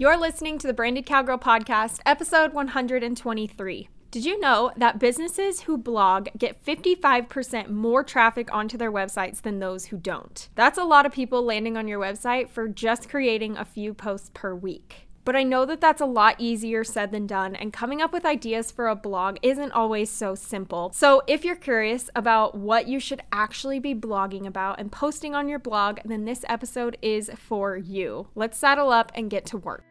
You're listening to the Branded Cowgirl Podcast, episode 123. Did you know that businesses who blog get 55% more traffic onto their websites than those who don't? That's a lot of people landing on your website for just creating a few posts per week. But I know that that's a lot easier said than done, and coming up with ideas for a blog isn't always so simple. So, if you're curious about what you should actually be blogging about and posting on your blog, then this episode is for you. Let's saddle up and get to work.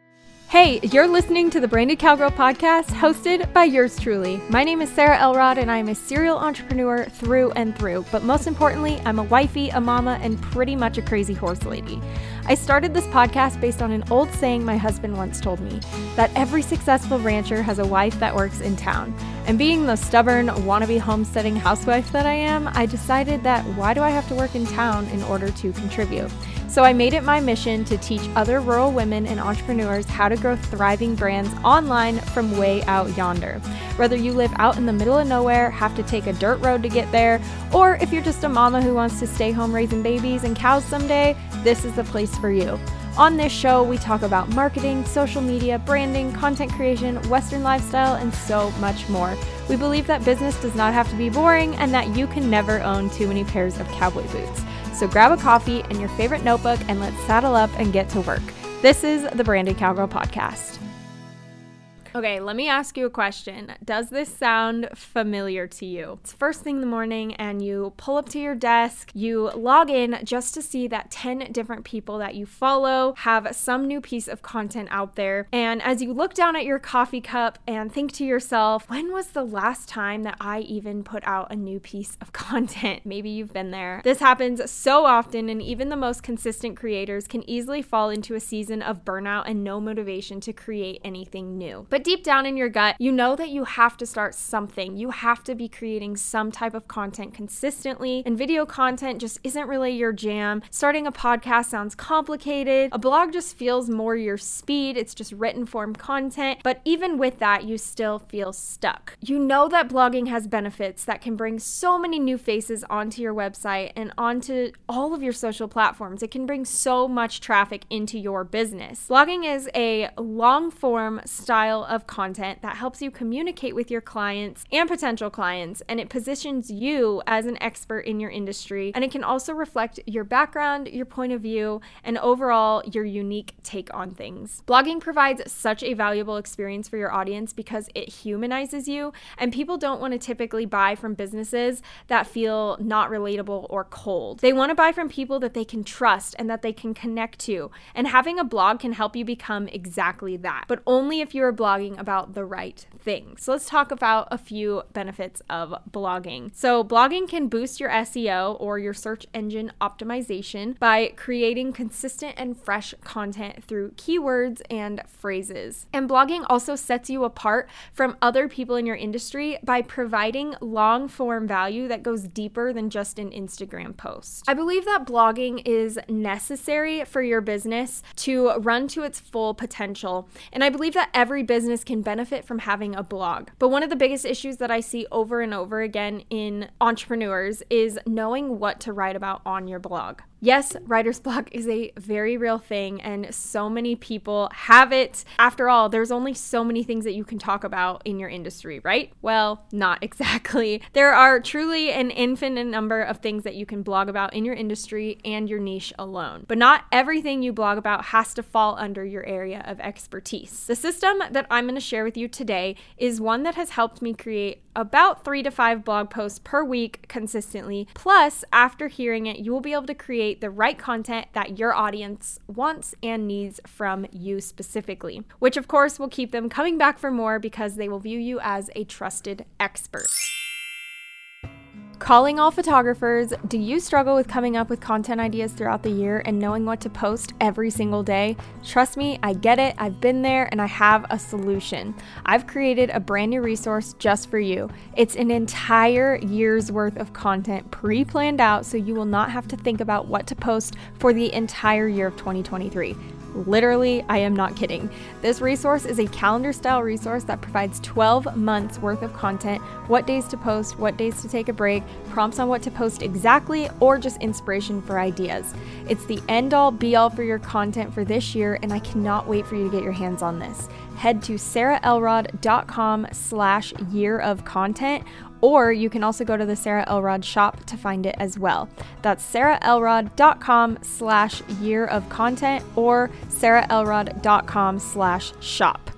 Hey, you're listening to the Branded Cowgirl podcast hosted by yours truly. My name is Sarah Elrod and I'm a serial entrepreneur through and through. But most importantly, I'm a wifey, a mama, and pretty much a crazy horse lady. I started this podcast based on an old saying my husband once told me that every successful rancher has a wife that works in town. And being the stubborn, wannabe homesteading housewife that I am, I decided that why do I have to work in town in order to contribute? So I made it my mission to teach other rural women and entrepreneurs how to grow thriving brands online from way out yonder. Whether you live out in the middle of nowhere, have to take a dirt road to get there, or if you're just a mama who wants to stay home raising babies and cows someday, this is the place for you. On this show, we talk about marketing, social media, branding, content creation, Western lifestyle, and so much more. We believe that business does not have to be boring and that you can never own too many pairs of cowboy boots. So grab a coffee and your favorite notebook and let's saddle up and get to work. This is the Branded Cowgirl Podcast. Okay, let me ask you a question. Does this sound familiar to you? It's first thing in the morning and you pull up to your desk, you log in just to see that 10 different people that you follow have some new piece of content out there. And as you look down at your coffee cup and think to yourself, when was the last time that I even put out a new piece of content? Maybe you've been there. This happens so often, and even the most consistent creators can easily fall into a season of burnout and no motivation to create anything new. But deep down in your gut, you know that you have to start something. You have to be creating some type of content consistently, and video content just isn't really your jam. Starting a podcast sounds complicated. A blog just feels more your speed. It's just written form content. But even with that, you still feel stuck. You know that blogging has benefits that can bring so many new faces onto your website and onto all of your social platforms. It can bring so much traffic into your business. Blogging is a long form style of content that helps you communicate with your clients and potential clients, and it positions you as an expert in your industry. And it can also reflect your background, your point of view, and overall your unique take on things. Blogging provides such a valuable experience for your audience because it humanizes you, and people don't want to typically buy from businesses that feel not relatable or cold. They want to buy from people that they can trust and that they can connect to. And having a blog can help you become exactly that, but only if you're a blog blogging about the right things. So let's talk about a few benefits of blogging. So, blogging can boost your SEO or your search engine optimization by creating consistent and fresh content through keywords and phrases. And blogging also sets you apart from other people in your industry by providing long form value that goes deeper than just an Instagram post. I believe that blogging is necessary for your business to run to its full potential. And I believe that every business business can benefit from having a blog. But one of the biggest issues that I see over and over again in entrepreneurs is knowing what to write about on your blog. Yes, writer's block is a very real thing, and so many people have it. After all, there's only so many things that you can talk about in your industry, right? Well, not exactly. There are truly an infinite number of things that you can blog about in your industry and your niche alone. But not everything you blog about has to fall under your area of expertise. The system that I'm going to share with you today is one that has helped me create about three to five blog posts per week consistently. Plus, after hearing it, you will be able to create the right content that your audience wants and needs from you specifically, which of course will keep them coming back for more because they will view you as a trusted expert. Calling all photographers, do you struggle with coming up with content ideas throughout the year and knowing what to post every single day? Trust me, I get it, I've been there, and I have a solution. I've created a brand new resource just for you. It's an entire year's worth of content pre planned out so you will not have to think about what to post for the entire year of 2023. Literally, I am not kidding. This resource is a calendar style resource that provides 12 months worth of content, what days to post, what days to take a break, prompts on what to post exactly, or just inspiration for ideas. It's the end all be all for your content for this year, and I cannot wait for you to get your hands on this. Head to sarahelrod.com slash year of content or you can also go to the Sarah Elrod shop to find it as well. That's sarahelrod.com slash year of content or sarahelrod.com slash shop.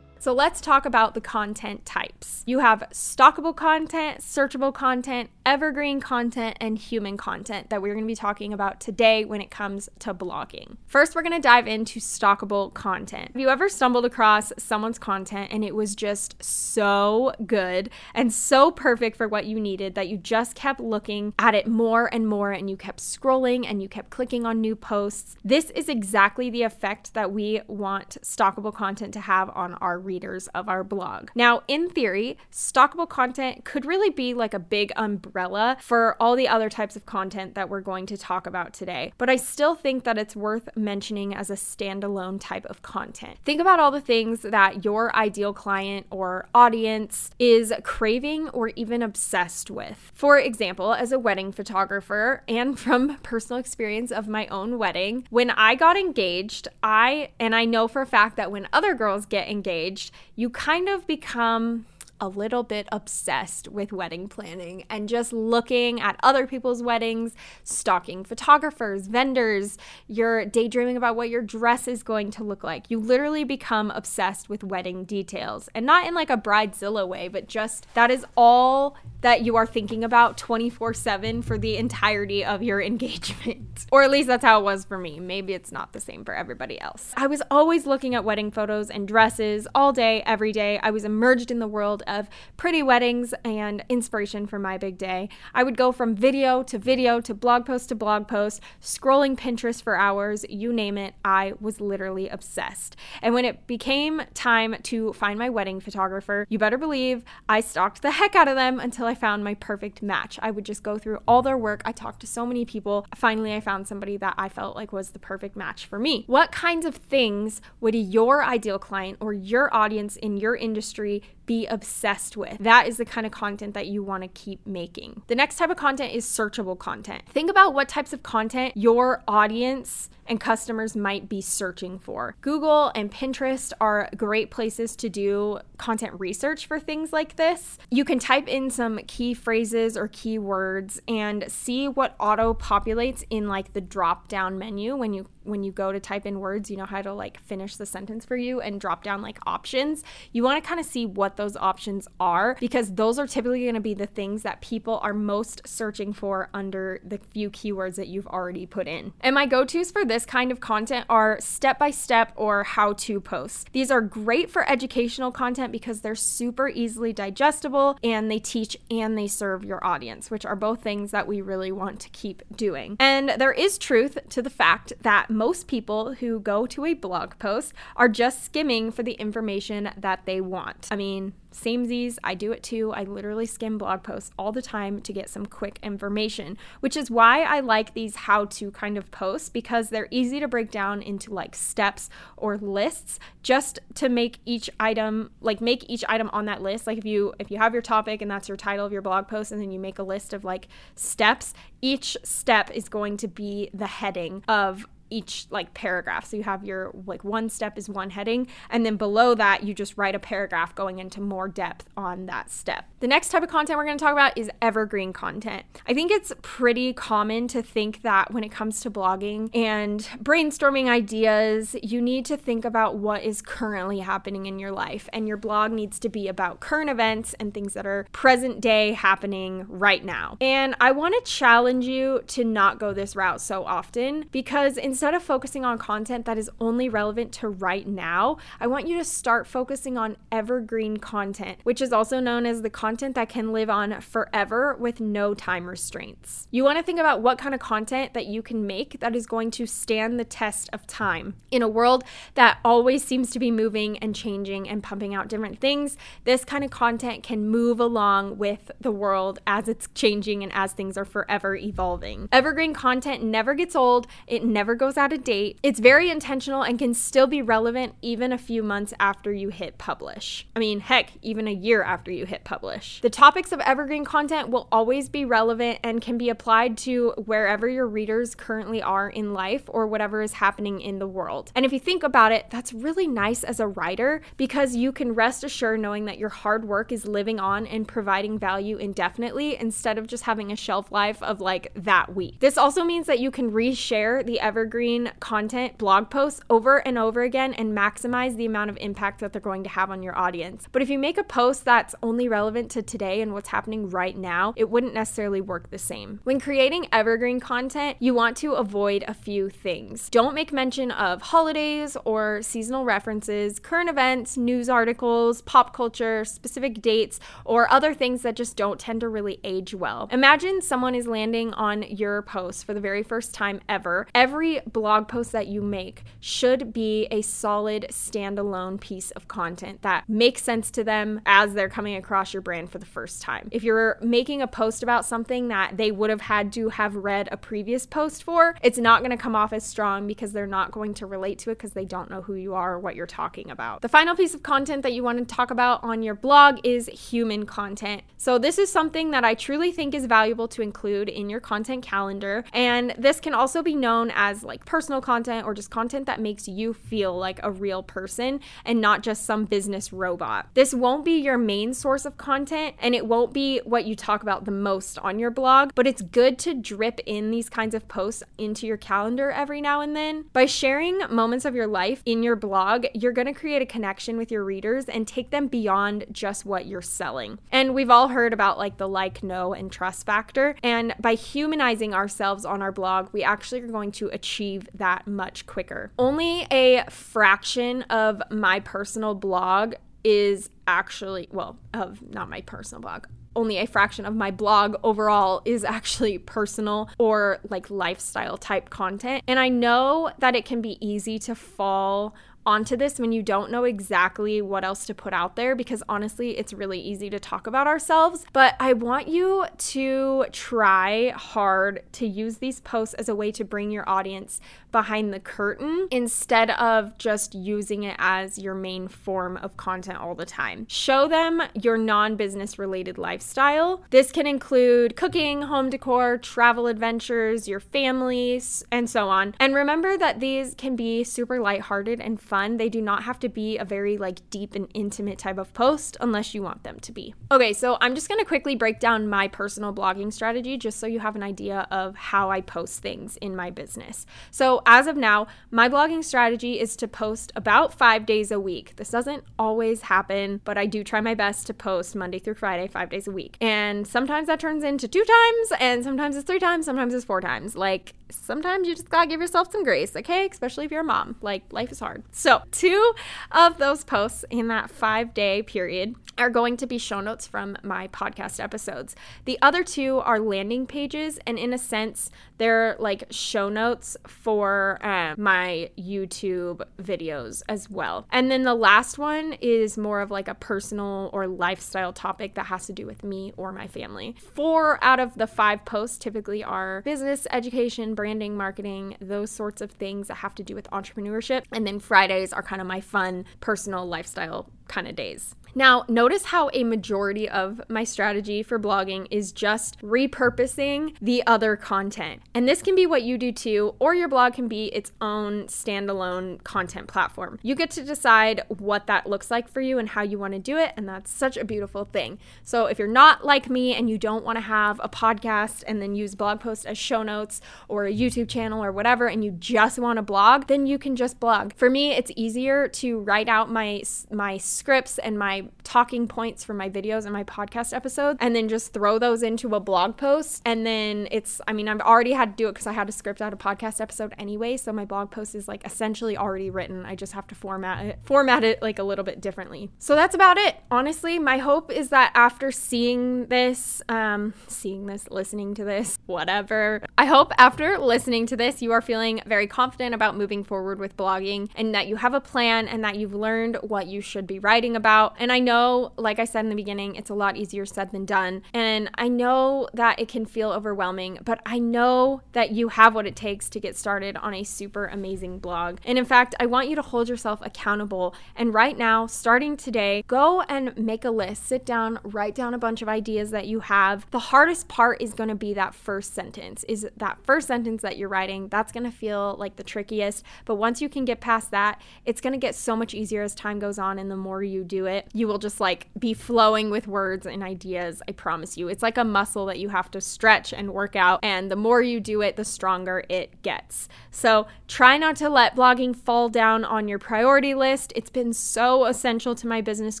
So let's talk about the content types. You have stalkable content, searchable content, evergreen content, and human content that we're going to be talking about today when it comes to blogging. First, we're going to dive into stalkable content. Have you ever stumbled across someone's content and it was just so good and so perfect for what you needed that you just kept looking at it more and more and you kept scrolling and you kept clicking on new posts? This is exactly the effect that we want stalkable content to have on our readers of our blog. Now, in theory, stalkable content could really be like a big umbrella for all the other types of content that we're going to talk about today. But I still think that it's worth mentioning as a standalone type of content. Think about all the things that your ideal client or audience is craving or even obsessed with. For example, as a wedding photographer and from personal experience of my own wedding, when I got engaged, I and I know for a fact that when other girls get engaged, you kind of become a little bit obsessed with wedding planning and just looking at other people's weddings, stalking photographers, vendors, you're daydreaming about what your dress is going to look like. You literally become obsessed with wedding details and not in like a bridezilla way, but just that is all that you are thinking about 24 7 for the entirety of your engagement. or at least that's how it was for me. Maybe it's not the same for everybody else. I was always looking at wedding photos and dresses all day, every day. I was immersed in the world of pretty weddings and inspiration for my big day. I would go from video to video to blog post to blog post, scrolling Pinterest for hours, you name it. I was literally obsessed. And when it became time to find my wedding photographer, you better believe I stalked the heck out of them until I found my perfect match. I would just go through all their work. I talked to so many people. Finally, I found somebody that I felt like was the perfect match for me. What kinds of things would your ideal client or your audience in your industry be obsessed with. That is the kind of content that you want to keep making. The next type of content is searchable content. Think about what types of content your audience and customers might be searching for. Google and Pinterest are great places to do content research for things like this. You can type in some key phrases or keywords and see what auto populates in like the drop down menu when you when you go to type in words, you know how to like finish the sentence for you and drop down like options. You want to kind of see what those options are because those are typically going to be the things that people are most searching for under the few keywords that you've already put in. And my go tos for this kind of content are step by step or how to posts. These are great for educational content because they're super easily digestible and they teach and they serve your audience, which are both things that we really want to keep doing. And there is truth to the fact that most people who go to a blog post are just skimming for the information that they want. I mean, Samesies, I do it too. I literally skim blog posts all the time to get some quick information, which is why I like these how to kind of posts because they're easy to break down into like steps or lists just to make each item like make each item on that list. Like if you if you have your topic and that's your title of your blog post and then you make a list of like steps, each step is going to be the heading of each like paragraph. So you have your like one step is one heading, and then below that, you just write a paragraph going into more depth on that step. The next type of content we're going to talk about is evergreen content. I think it's pretty common to think that when it comes to blogging and brainstorming ideas, you need to think about what is currently happening in your life, and your blog needs to be about current events and things that are present day happening right now. And I want to challenge you to not go this route so often because instead instead of focusing on content that is only relevant to right now, I want you to start focusing on evergreen content, which is also known as the content that can live on forever with no time restraints. You want to think about what kind of content that you can make that is going to stand the test of time. In a world that always seems to be moving and changing and pumping out different things, this kind of content can move along with the world as it's changing and as things are forever evolving. Evergreen content never gets old, it never goes goes out of date. It's very intentional and can still be relevant even a few months after you hit publish. I mean, heck, even a year after you hit publish. The topics of evergreen content will always be relevant and can be applied to wherever your readers currently are in life or whatever is happening in the world. And if you think about it, that's really nice as a writer because you can rest assured knowing that your hard work is living on and providing value indefinitely instead of just having a shelf life of like that week. This also means that you can reshare the evergreen content blog posts over and over again and maximize the amount of impact that they're going to have on your audience. But if you make a post that's only relevant to today and what's happening right now, it wouldn't necessarily work the same. When creating evergreen content, you want to avoid a few things. Don't make mention of holidays or seasonal references, current events, news articles, pop culture, specific dates, or other things that just don't tend to really age well. Imagine someone is landing on your post for the very first time ever. Every blog post that you make should be a solid standalone piece of content that makes sense to them as they're coming across your brand for the first time. If you're making a post about something that they would have had to have read a previous post for, it's not going to come off as strong because they're not going to relate to it because they don't know who you are or what you're talking about. The final piece of content that you want to talk about on your blog is human content. So, this is something that I truly think is valuable to include in your content calendar. And this can also be known as like personal content or just content that makes you feel like a real person and not just some business robot. This won't be your main source of content and it won't be what you talk about the most on your blog, but it's good to drip in these kinds of posts into your calendar every now and then. By sharing moments of your life in your blog, you're going to create a connection with your readers and take them beyond just what you're selling. And we've all heard about like the like, know, and trust factor. And by humanizing ourselves on our blog, we actually are going to achieve that much quicker. Only a fraction of my personal blog is actually, well, of not my personal blog, only a fraction of my blog overall is actually personal or like lifestyle type content. And I know that it can be easy to fall onto this when you don't know exactly what else to put out there because honestly, it's really easy to talk about ourselves. But I want you to try hard to use these posts as a way to bring your audience behind the curtain instead of just using it as your main form of content all the time. Show them your non business related lifestyle. This can include cooking, home decor, travel adventures, your families, and so on. And remember that these can be super lighthearted and fun. They do not have to be a very like deep and intimate type of post unless you want them to be. Okay, so I'm just going to quickly break down my personal blogging strategy just so you have an idea of how I post things in my business. So, as of now, my blogging strategy is to post about 5 days a week. This doesn't always happen, but I do try my best to post Monday through Friday 5 days a week. And sometimes that turns into 2 times and sometimes it's 3 times, sometimes it's 4 times. Like sometimes you just got to give yourself some grace, okay? Especially if you're a mom. Like life is hard. So, two of those posts in that five day period are going to be show notes from my podcast episodes. The other two are landing pages, and in a sense, they're like show notes for um, my YouTube videos as well. And then the last one is more of like a personal or lifestyle topic that has to do with me or my family. Four out of the five posts typically are business, education, branding, marketing, those sorts of things that have to do with entrepreneurship. And then Fridays are kind of my fun, personal lifestyle kind of days. Now, notice how a majority of my strategy for blogging is just repurposing the other content. And this can be what you do too, or your blog can be its own standalone content platform. You get to decide what that looks like for you and how you want to do it, and that's such a beautiful thing. So, if you're not like me and you don't want to have a podcast and then use blog posts as show notes or a YouTube channel or whatever, and you just want to blog, then you can just blog. For me, it's easier to write out my my scripts and my talking points for my videos and my podcast episodes and then just throw those into a blog post. And then it's, I mean, I've already had to do it because I had to script out a podcast episode anyway. So my blog post is like essentially already written. I just have to format it, format it like a little bit differently. So that's about it. Honestly, my hope is that after seeing this, um, seeing this, listening to this, whatever, I hope after listening to this, you are feeling very confident about moving forward with blogging and that you have a plan and that you've learned what you should be writing about. And I know, like I said in the beginning, it's a lot easier said than done. And I know that it can feel overwhelming, but I know that you have what it takes to get started on a super amazing blog. And in fact, I want you to hold yourself accountable. And right now, starting today, go and make a list. Sit down, write down a bunch of ideas that you have. The hardest part is going to be that first sentence. Is that first sentence that you're writing? That's going to feel like the trickiest. But once you can get past that, it's going to get so much easier as time goes on and the more you do it, you will just like be flowing with words and ideas. I promise you. It's like a muscle that you have to stretch and work out and the more you do it, the stronger it gets. So, try not to let blogging fall down on your priority list. It's been so essential to my business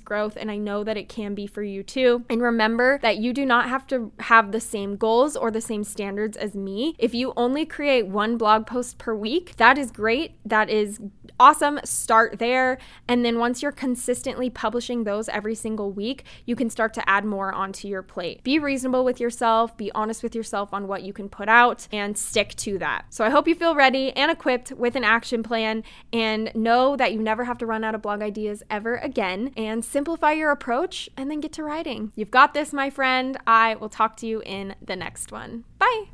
growth and I know that it can be for you too. And remember that you do not have to have the same goals or the same standards as me. If you only create one blog post per week, that is great. That is awesome. Start there. And then once you're consistently publishing those every single week, you can start to add more onto your plate. Be reasonable with yourself, be honest with yourself on what you can put out, and stick to that. So I hope you feel ready and equipped with an action plan and know that you never have to run out of blog ideas ever again and simplify your approach and then get to writing. You've got this, my friend. I will talk to you in the next one. Bye.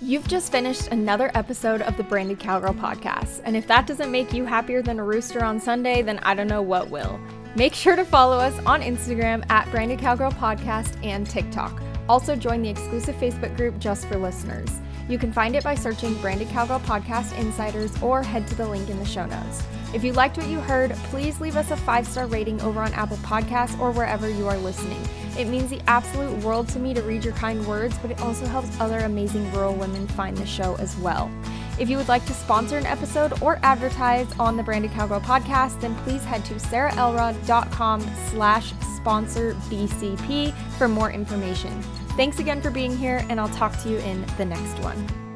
You've just finished another episode of the Branded Cowgirl podcast, and if that doesn't make you happier than a rooster on Sunday, then I don't know what will. Make sure to follow us on Instagram at Branded Cowgirl Podcast and TikTok. Also, join the exclusive Facebook group just for listeners. You can find it by searching Branded Cowgirl Podcast Insiders or head to the link in the show notes. If you liked what you heard, please leave us a five star rating over on Apple Podcasts or wherever you are listening. It means the absolute world to me to read your kind words, but it also helps other amazing rural women find the show as well. If you would like to sponsor an episode or advertise on the Branded Cowgirl podcast, then please head to sarahelrod.com slash sponsor BCP for more information. Thanks again for being here, and I'll talk to you in the next one.